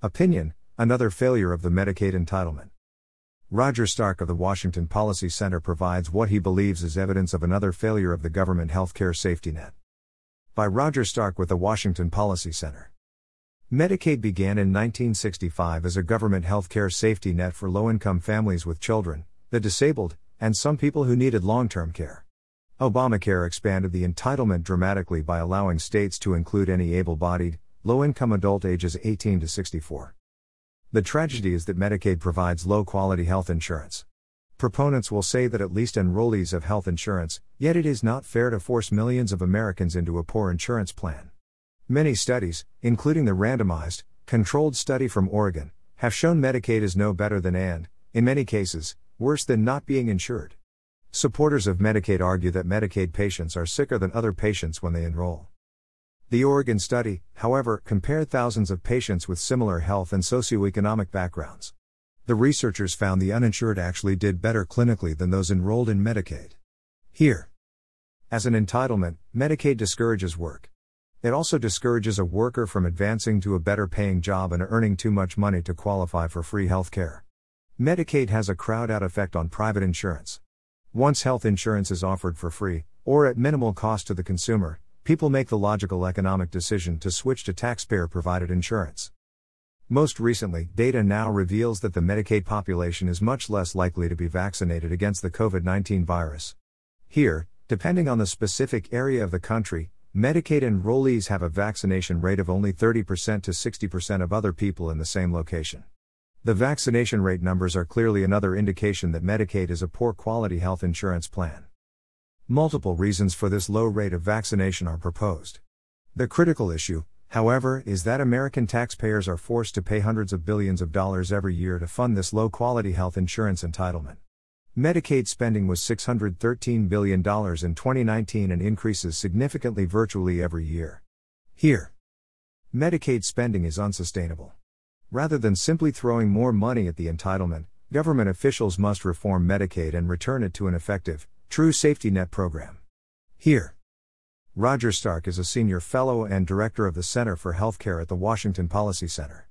Opinion Another failure of the Medicaid entitlement. Roger Stark of the Washington Policy Center provides what he believes is evidence of another failure of the government healthcare safety net. By Roger Stark with the Washington Policy Center. Medicaid began in 1965 as a government healthcare safety net for low income families with children, the disabled, and some people who needed long term care. Obamacare expanded the entitlement dramatically by allowing states to include any able bodied, low income adult ages 18 to 64. The tragedy is that Medicaid provides low quality health insurance. Proponents will say that at least enrollees have health insurance, yet it is not fair to force millions of Americans into a poor insurance plan. Many studies, including the randomized, controlled study from Oregon, have shown Medicaid is no better than and, in many cases, worse than not being insured. Supporters of Medicaid argue that Medicaid patients are sicker than other patients when they enroll. The Oregon study, however, compared thousands of patients with similar health and socioeconomic backgrounds. The researchers found the uninsured actually did better clinically than those enrolled in Medicaid. Here. As an entitlement, Medicaid discourages work. It also discourages a worker from advancing to a better paying job and earning too much money to qualify for free health care. Medicaid has a crowd out effect on private insurance. Once health insurance is offered for free, or at minimal cost to the consumer, people make the logical economic decision to switch to taxpayer provided insurance. Most recently, data now reveals that the Medicaid population is much less likely to be vaccinated against the COVID 19 virus. Here, depending on the specific area of the country, Medicaid enrollees have a vaccination rate of only 30% to 60% of other people in the same location. The vaccination rate numbers are clearly another indication that Medicaid is a poor quality health insurance plan. Multiple reasons for this low rate of vaccination are proposed. The critical issue, however, is that American taxpayers are forced to pay hundreds of billions of dollars every year to fund this low quality health insurance entitlement. Medicaid spending was $613 billion in 2019 and increases significantly virtually every year. Here, Medicaid spending is unsustainable. Rather than simply throwing more money at the entitlement, government officials must reform Medicaid and return it to an effective, True Safety Net Program. Here. Roger Stark is a senior fellow and director of the Center for Healthcare at the Washington Policy Center.